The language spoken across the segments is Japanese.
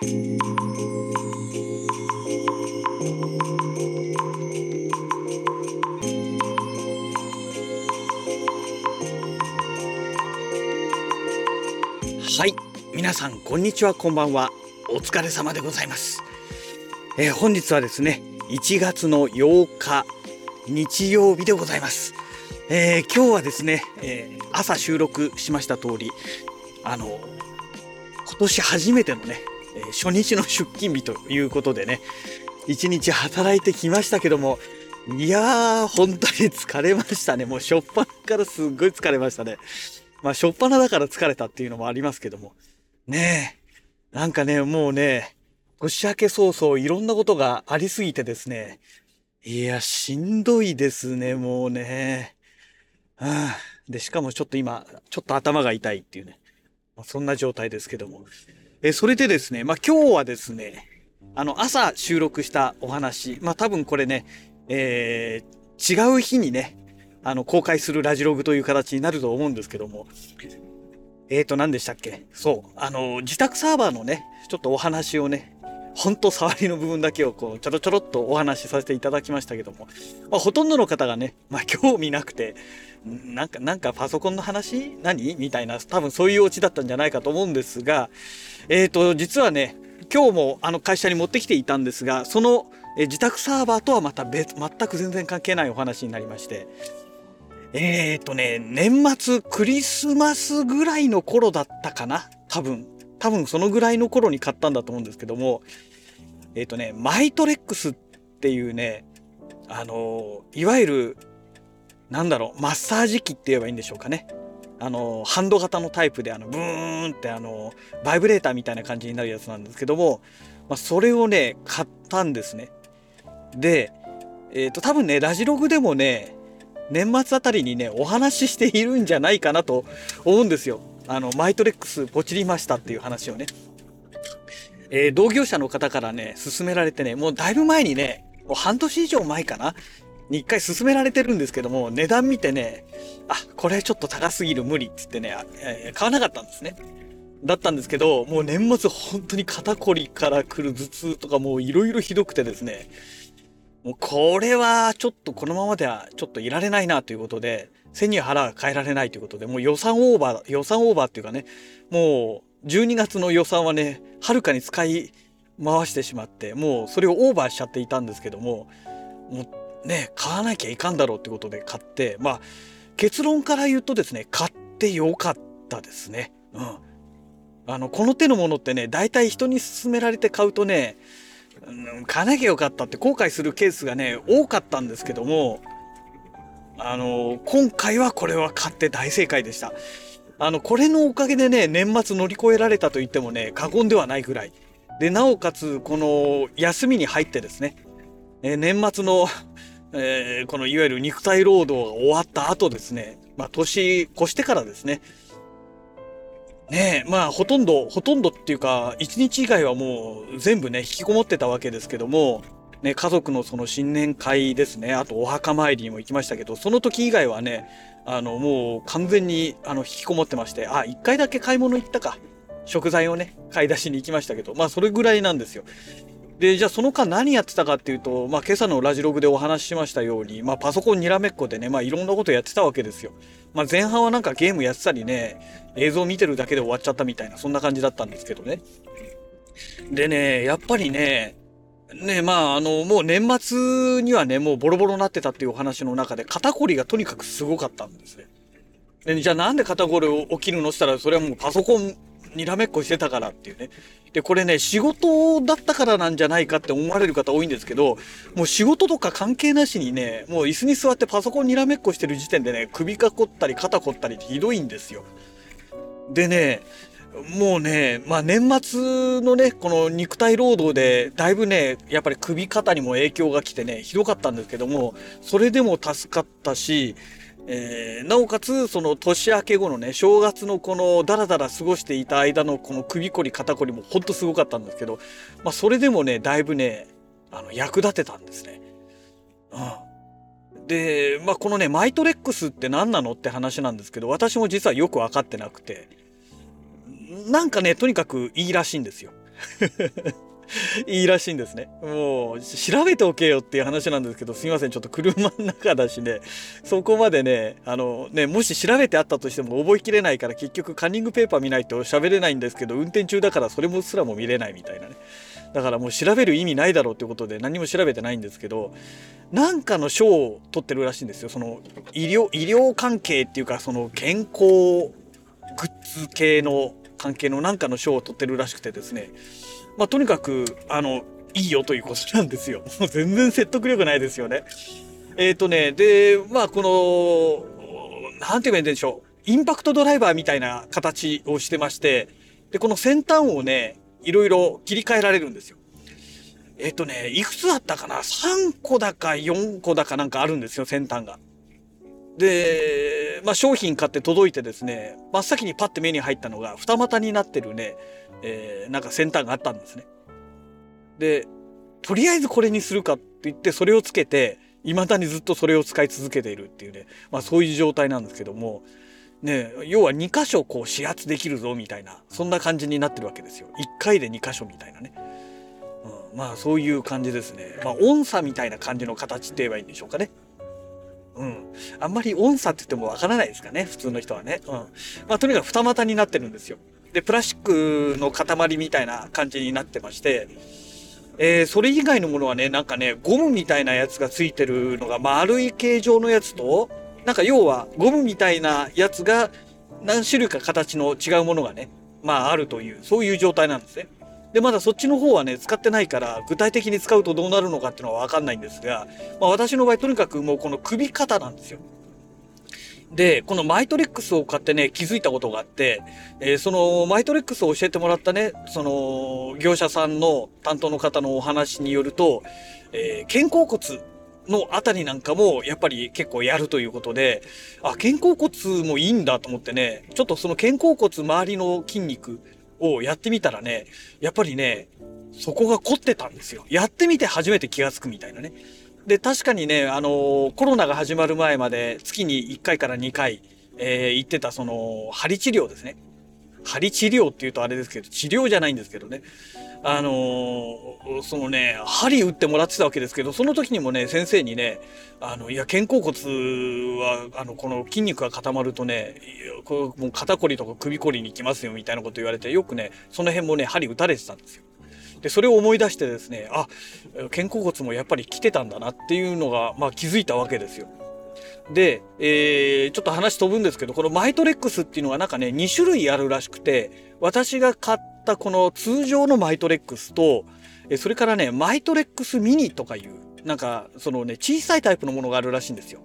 はい。皆さんこんにちはこんばんは。お疲れ様でございます、えー、本日はですね1月の8日日曜日でございます、えー、今日はですね、えー、朝収録しました通りあの今年初めてのね、え初日の出勤日ということでね一日働いてきましたけどもいやー本当に疲れましたねもうしょっぱなからすっごい疲れましたねまあ、しょっぱなだから疲れたっていうのもありますけども。ねえ。なんかね、もうね、年明け早々いろんなことがありすぎてですね。いや、しんどいですね、もうね。はあ、で、しかもちょっと今、ちょっと頭が痛いっていうね。まあ、そんな状態ですけども。え、それでですね、まあ今日はですね、あの、朝収録したお話、まあ多分これね、えー、違う日にね、あの、公開するラジログという形になると思うんですけども、えーと、何でしたっけ？そう、あの、自宅サーバーのね、ちょっとお話をね、ほんと触りの部分だけをこう、ちょろちょろっとお話しさせていただきましたけども、まあ、ほとんどの方がね、まあ、興味なくて、なんか、なんかパソコンの話？何？みたいな、多分そういうオチだったんじゃないかと思うんですが、えーと、実はね、今日もあの会社に持ってきていたんですが、その自宅サーバーとはまた別、全く全然関係ないお話になりまして、えっ、ー、とね、年末クリスマスぐらいの頃だったかな？多分。多分そのぐらいの頃に買ったんだと思うんですけども、えっ、ー、とね、マイトレックスっていうね、あのいわゆる、なんだろう、マッサージ機って言えばいいんでしょうかね。あのハンド型のタイプで、あの、ブーンってあの、バイブレーターみたいな感じになるやつなんですけども、まあ、それをね、買ったんですね。で、えっ、ー、と、多分ね、ラジログでもね、年末あたりにね、お話ししているんじゃないかなと思うんですよ。あの、マイトレックスポチりましたっていう話をね。えー、同業者の方からね、勧められてね、もうだいぶ前にね、もう半年以上前かなに一回勧められてるんですけども、値段見てね、あ、これちょっと高すぎる無理っつってね、えー、買わなかったんですね。だったんですけど、もう年末本当に肩こりから来る頭痛とかもういろいろひどくてですね、もうこれはちょっとこのままではちょっといられないなということで、背に腹が変えられないということで、もう予算オーバー、予算オーバーっていうかね、もう12月の予算はね、はるかに使い回してしまって、もうそれをオーバーしちゃっていたんですけども、もうね、買わなきゃいかんだろうってことで買って、まあ、結論から言うとですね、買ってよかったですね。うん。あの、この手のものってね、大体人に勧められて買うとね、買わなきゃよかったって後悔するケースがね、多かったんですけども、あの、今回はこれは買って大正解でした。あの、これのおかげでね、年末乗り越えられたと言ってもね、過言ではないぐらい。で、なおかつ、この休みに入ってですね、え年末の、えー、このいわゆる肉体労働が終わった後ですね、まあ、年越してからですね、ねえ、まあ、ほとんど、ほとんどっていうか、一日以外はもう全部ね、引きこもってたわけですけども、ね、家族のその新年会ですね、あとお墓参りにも行きましたけど、その時以外はね、あの、もう完全に、あの、引きこもってまして、あ、一回だけ買い物行ったか。食材をね、買い出しに行きましたけど、まあ、それぐらいなんですよ。で、じゃあその間何やってたかっていうと、まあ今朝のラジログでお話ししましたように、まあパソコンにらめっこでね、まあいろんなことやってたわけですよ。まあ前半はなんかゲームやってたりね、映像見てるだけで終わっちゃったみたいな、そんな感じだったんですけどね。でね、やっぱりね、ね、まああの、もう年末にはね、もうボロボロになってたっていうお話の中で、肩こりがとにかくすごかったんですね。で、じゃあなんで肩こり起きるのしたら、それはもうパソコンにらめっこしてたからっていうね。で、これね、仕事だったからなんじゃないかって思われる方多いんですけど、もう仕事とか関係なしにね、もう椅子に座ってパソコンにらめっこしてる時点でね、首が凝ったり肩凝ったりってひどいんですよ。でね、もうね、まあ年末のね、この肉体労働で、だいぶね、やっぱり首肩にも影響が来てね、ひどかったんですけども、それでも助かったし、えー、なおかつ、その年明け後のね、正月のこのダラダラ過ごしていた間のこの首こり肩こりもほんとすごかったんですけど、まあそれでもね、だいぶね、あの、役立てたんですね。うん。で、まあこのね、マイトレックスって何なのって話なんですけど、私も実はよくわかってなくて、なんかね、とにかくいいらしいんですよ。いいらしいんですね。もう、調べておけよっていう話なんですけど、すいません、ちょっと車の中だしね、そこまでね、あのね、もし調べてあったとしても覚えきれないから、結局カンニングペーパー見ないと喋れないんですけど、運転中だからそれもすらも見れないみたいなね。だからもう調べる意味ないだろうってことで何も調べてないんですけど、なんかの賞を取ってるらしいんですよ。その医療、医療関係っていうか、その健康グッズ系の関係のなんかの賞を取ってるらしくてですね。まあ、とにかく、あの、いいよということなんですよ。もう全然説得力ないですよね。えっ、ー、とね、で、まあ、この、なんて言えばいいんでしょう。インパクトドライバーみたいな形をしてまして、で、この先端をね、いろいろ切り替えられるんですよ。えっ、ー、とね、いくつだったかな ?3 個だか4個だかなんかあるんですよ、先端が。で、まあ、商品買って届いてですね、真っ先にパッて目に入ったのが、二股になってるね、えー、なんか先端があったんですね。で、とりあえずこれにするかって言ってそれをつけて、未だにずっとそれを使い続けているっていうね、まあそういう状態なんですけども、ね、要は2箇所こう指圧できるぞみたいな、そんな感じになってるわけですよ。1回で2箇所みたいなね。うん、まあそういう感じですね。まあ音差みたいな感じの形って言えばいいんでしょうかね。うん。あんまり音差って言ってもわからないですかね、普通の人はね。うん。まあとにかく二股になってるんですよ。で、プラスチックの塊みたいな感じになってまして、えー、それ以外のものはね、なんかね、ゴムみたいなやつがついてるのが丸い形状のやつと、なんか要はゴムみたいなやつが何種類か形の違うものがね、まああるという、そういう状態なんですね。で、まだそっちの方はね、使ってないから、具体的に使うとどうなるのかっていうのはわかんないんですが、まあ私の場合とにかくもうこの首肩なんですよ。で、このマイトレックスを買ってね、気づいたことがあって、えー、そのマイトレックスを教えてもらったね、その業者さんの担当の方のお話によると、えー、肩甲骨のあたりなんかもやっぱり結構やるということで、あ、肩甲骨もいいんだと思ってね、ちょっとその肩甲骨周りの筋肉をやってみたらね、やっぱりね、そこが凝ってたんですよ。やってみて初めて気がつくみたいなね。で、確かにね、あの、コロナが始まる前まで月に1回から2回、えー、行ってたその、針治療ですね。針治療って言うとあれですけど、治療じゃないんですけどね。あのー、そのね、針打ってもらってたわけですけど、その時にもね、先生にね、あの、いや、肩甲骨は、あの、この筋肉が固まるとね、こうもう肩こりとか首こりに行きますよみたいなこと言われて、よくね、その辺もね、針打たれてたんですよ。で、それを思い出してですね、あ、肩甲骨もやっぱり来てたんだなっていうのが、まあ気づいたわけですよ。で、えー、ちょっと話飛ぶんですけど、このマイトレックスっていうのはなんかね、2種類あるらしくて、私が買ったこの通常のマイトレックスと、それからね、マイトレックスミニとかいう、なんか、そのね、小さいタイプのものがあるらしいんですよ。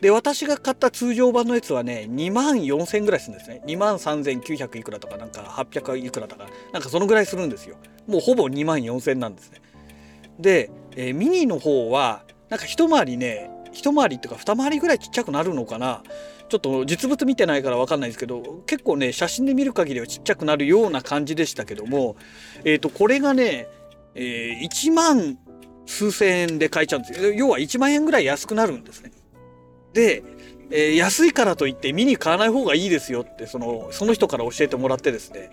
で、私が買った通常版のやつはね、2万4000ぐらいするんですね。2万3900いくらとか、なんか800いくらとか、なんかそのぐらいするんですよ。もうほぼ2万4000なんですね。で、えー、ミニの方は、なんか一回りね、一回りっていうか二回りぐらいちっちゃくなるのかな？ちょっと実物見てないからわかんないですけど、結構ね、写真で見る限りはちっちゃくなるような感じでしたけども、えっ、ー、と、これがね、えー、1万数千円で買えちゃうんですよ。要は1万円ぐらい安くなるんですね。で、えー、安いからといって見に買わない方がいいですよって、その、その人から教えてもらってですね、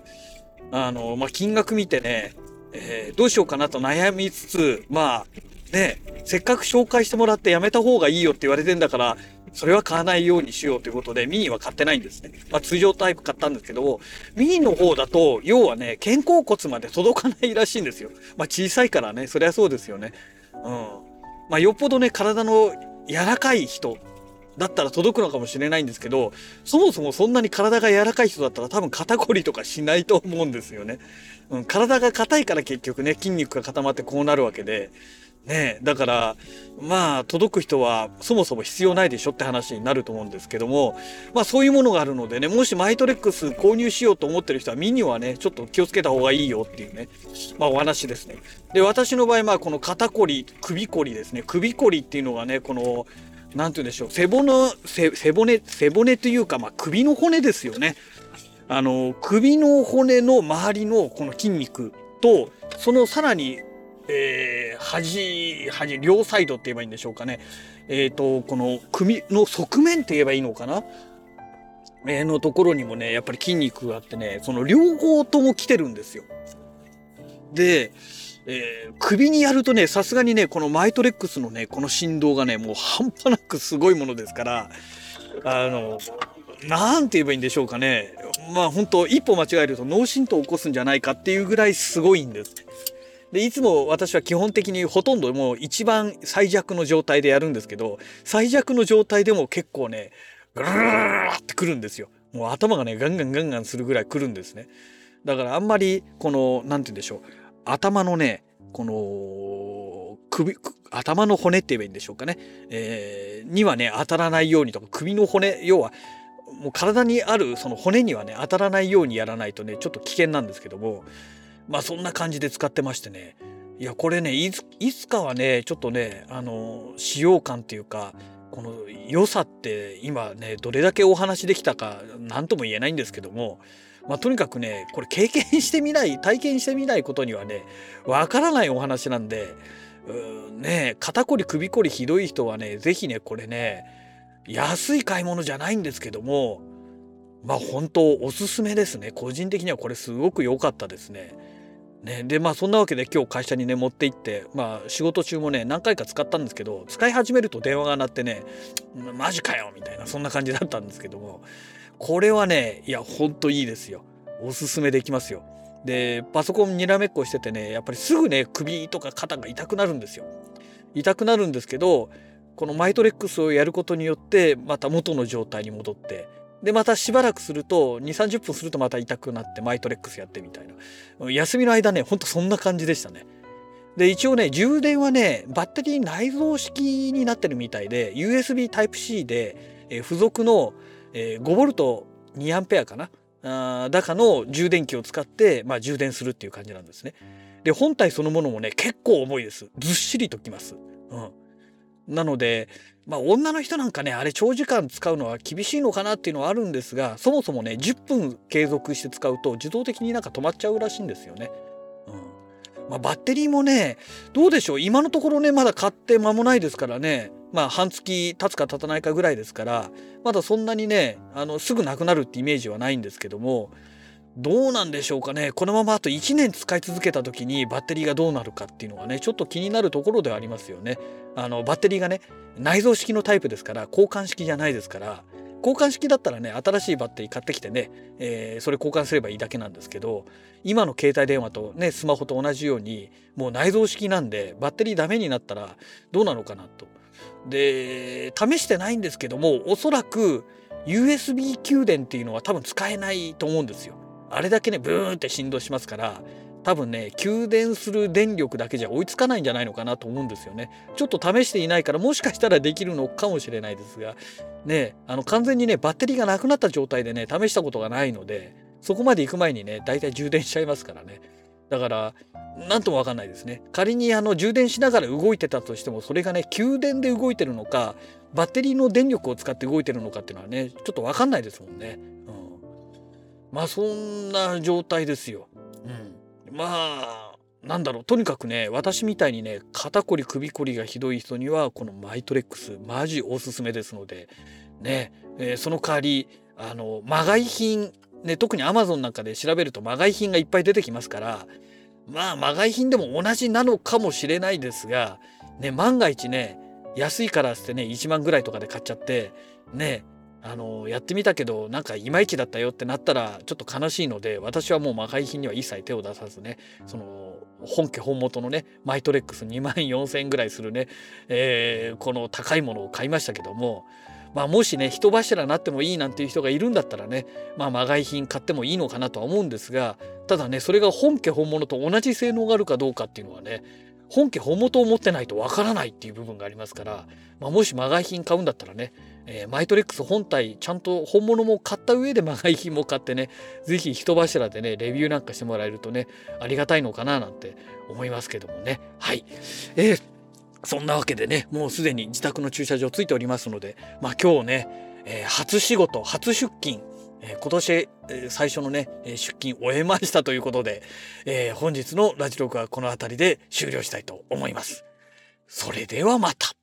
あの、まあ、金額見てね、えー、どうしようかなと悩みつつ、まあ、ね、せっかく紹介してもらってやめた方がいいよって言われてんだから、それは買わないようにしようということで、ミニは買ってないんですね。まあ通常タイプ買ったんですけど、ミニの方だと、要はね、肩甲骨まで届かないらしいんですよ。まあ小さいからね、そりゃそうですよね。うん。まあよっぽどね、体の柔らかい人だったら届くのかもしれないんですけど、そもそもそんなに体が柔らかい人だったら多分肩こりとかしないと思うんですよね。うん、体が硬いから結局ね、筋肉が固まってこうなるわけで、ねだから、まあ、届く人はそもそも必要ないでしょって話になると思うんですけども、まあそういうものがあるのでね、もしマイトレックス購入しようと思ってる人はミニはね、ちょっと気をつけた方がいいよっていうね、まあお話ですね。で、私の場合、まあこの肩こり、首こりですね、首こりっていうのがね、この、なんて言うんでしょう、背骨、背骨、背骨というか、まあ、首の骨ですよね。あの、首の骨の周りのこの筋肉と、そのさらに、えー、端、端、両サイドって言えばいいんでしょうかね。えっ、ー、と、この首の側面って言えばいいのかな？えー、のところにもね、やっぱり筋肉があってね、その両方とも来てるんですよ。で、えー、首にやるとね、さすがにね、このマイトレックスのね、この振動がね、もう半端なくすごいものですから、あの、なんて言えばいいんでしょうかね。まあ本当一歩間違えると脳震盪を起こすんじゃないかっていうぐらいすごいんです。で、いつも私は基本的にほとんどもう一番最弱の状態でやるんですけど、最弱の状態でも結構ね、グルーってくるんですよ。もう頭がね、ガンガンガンガンするぐらいくるんですね。だからあんまり、この、なんて言うんでしょう。頭のね、この、首、頭の骨って言えばいいんでしょうかね。えー、にはね、当たらないようにとか、首の骨、要は、もう体にあるその骨にはね、当たらないようにやらないとね、ちょっと危険なんですけども、まあそんな感じで使ってましてね。いや、これね、いつかはね、ちょっとね、あの、使用感っていうか、この良さって今ね、どれだけお話できたか、何とも言えないんですけども、まあ、とにかくね、これ経験してみない、体験してみないことにはね、わからないお話なんで、ね、肩こり首こりひどい人はね、是非ね、これね、安い買い物じゃないんですけども、まあ本当おすすめですね。個人的にはこれすごく良かったですね。ね、でまあそんなわけで今日会社にね持って行ってまあ仕事中もね何回か使ったんですけど使い始めると電話が鳴ってねマジかよみたいなそんな感じだったんですけどもこれはねいやほんといいですよおすすめできますよでパソコンにらめっこしててねやっぱりすぐね首とか肩が痛くなるんですよ痛くなるんですけどこのマイトレックスをやることによってまた元の状態に戻ってで、またしばらくすると、2、30分するとまた痛くなって、マイトレックスやってみたいな。休みの間ね、ほんとそんな感じでしたね。で、一応ね、充電はね、バッテリー内蔵式になってるみたいで、USB Type-C で、えー、付属の、えー、5V 2A かな？あだかの充電器を使って、まあ、充電するっていう感じなんですね。で、本体そのものもね、結構重いです。ずっしりときます。うん。なので、まあ女の人なんかね、あれ長時間使うのは厳しいのかなっていうのはあるんですが、そもそもね、10分継続して使うと自動的になんか止まっちゃうらしいんですよね。うん。まあバッテリーもね、どうでしょう今のところね、まだ買って間もないですからね、まあ半月経つか経たないかぐらいですから、まだそんなにね、あの、すぐなくなるってイメージはないんですけども、どうなんでしょうかねこのままあと1年使い続けた時にバッテリーがどうなるかっていうのがねちょっと気になるところではありますよね。あのバッテリーがね内蔵式のタイプですから交換式じゃないですから交換式だったらね新しいバッテリー買ってきてね、えー、それ交換すればいいだけなんですけど今の携帯電話とねスマホと同じようにもう内蔵式なんでバッテリーダメになったらどうなのかなと。で試してないんですけどもおそらく USB 給電っていうのは多分使えないと思うんですよ。あれだけねブーンって振動しますから多分ね給電する電力だけじゃ追いつかないんじゃないのかなと思うんですよね。ちょっと試していないからもしかしたらできるのかもしれないですがねあの完全にねバッテリーがなくなった状態でね試したことがないのでそこまで行く前にねだいたい充電しちゃいますからね。だから何とも分かんないですね。仮にあの充電しながら動いてたとしてもそれがね給電で動いてるのかバッテリーの電力を使って動いてるのかっていうのはねちょっと分かんないですもんね。まあそんな状態ですよ。うん、まあなんだろうとにかくね私みたいにね肩こり首こりがひどい人にはこのマイトレックスマジおすすめですのでね、えー、その代わりあのまがい品ね特にアマゾンなんかで調べるとまがい品がいっぱい出てきますからまあまがい品でも同じなのかもしれないですがね万が一ね安いからってね1万ぐらいとかで買っちゃってねあのやってみたけどなんかいまいちだったよってなったらちょっと悲しいので私はもう魔界品には一切手を出さずねその本家本元のねマイトレックス2万4,000円ぐらいするね、えー、この高いものを買いましたけどもまあもしね人柱になってもいいなんていう人がいるんだったらねまあまがい品買ってもいいのかなとは思うんですがただねそれが本家本物と同じ性能があるかどうかっていうのはね本家本元を持ってないとわからないっていう部分がありますから、まあ、もしまがい品買うんだったらねえー、マイトレックス本体ちゃんと本物も買った上で まがい品も買ってね是非人柱でねレビューなんかしてもらえるとねありがたいのかななんて思いますけどもね。はい。えー、そんなわけでねもうすでに自宅の駐車場ついておりますのでまあ今日ね、えー、初仕事初出勤え今年、え最初のね、出勤終えましたということで、えー、本日のラジログはこの辺りで終了したいと思います。それではまた。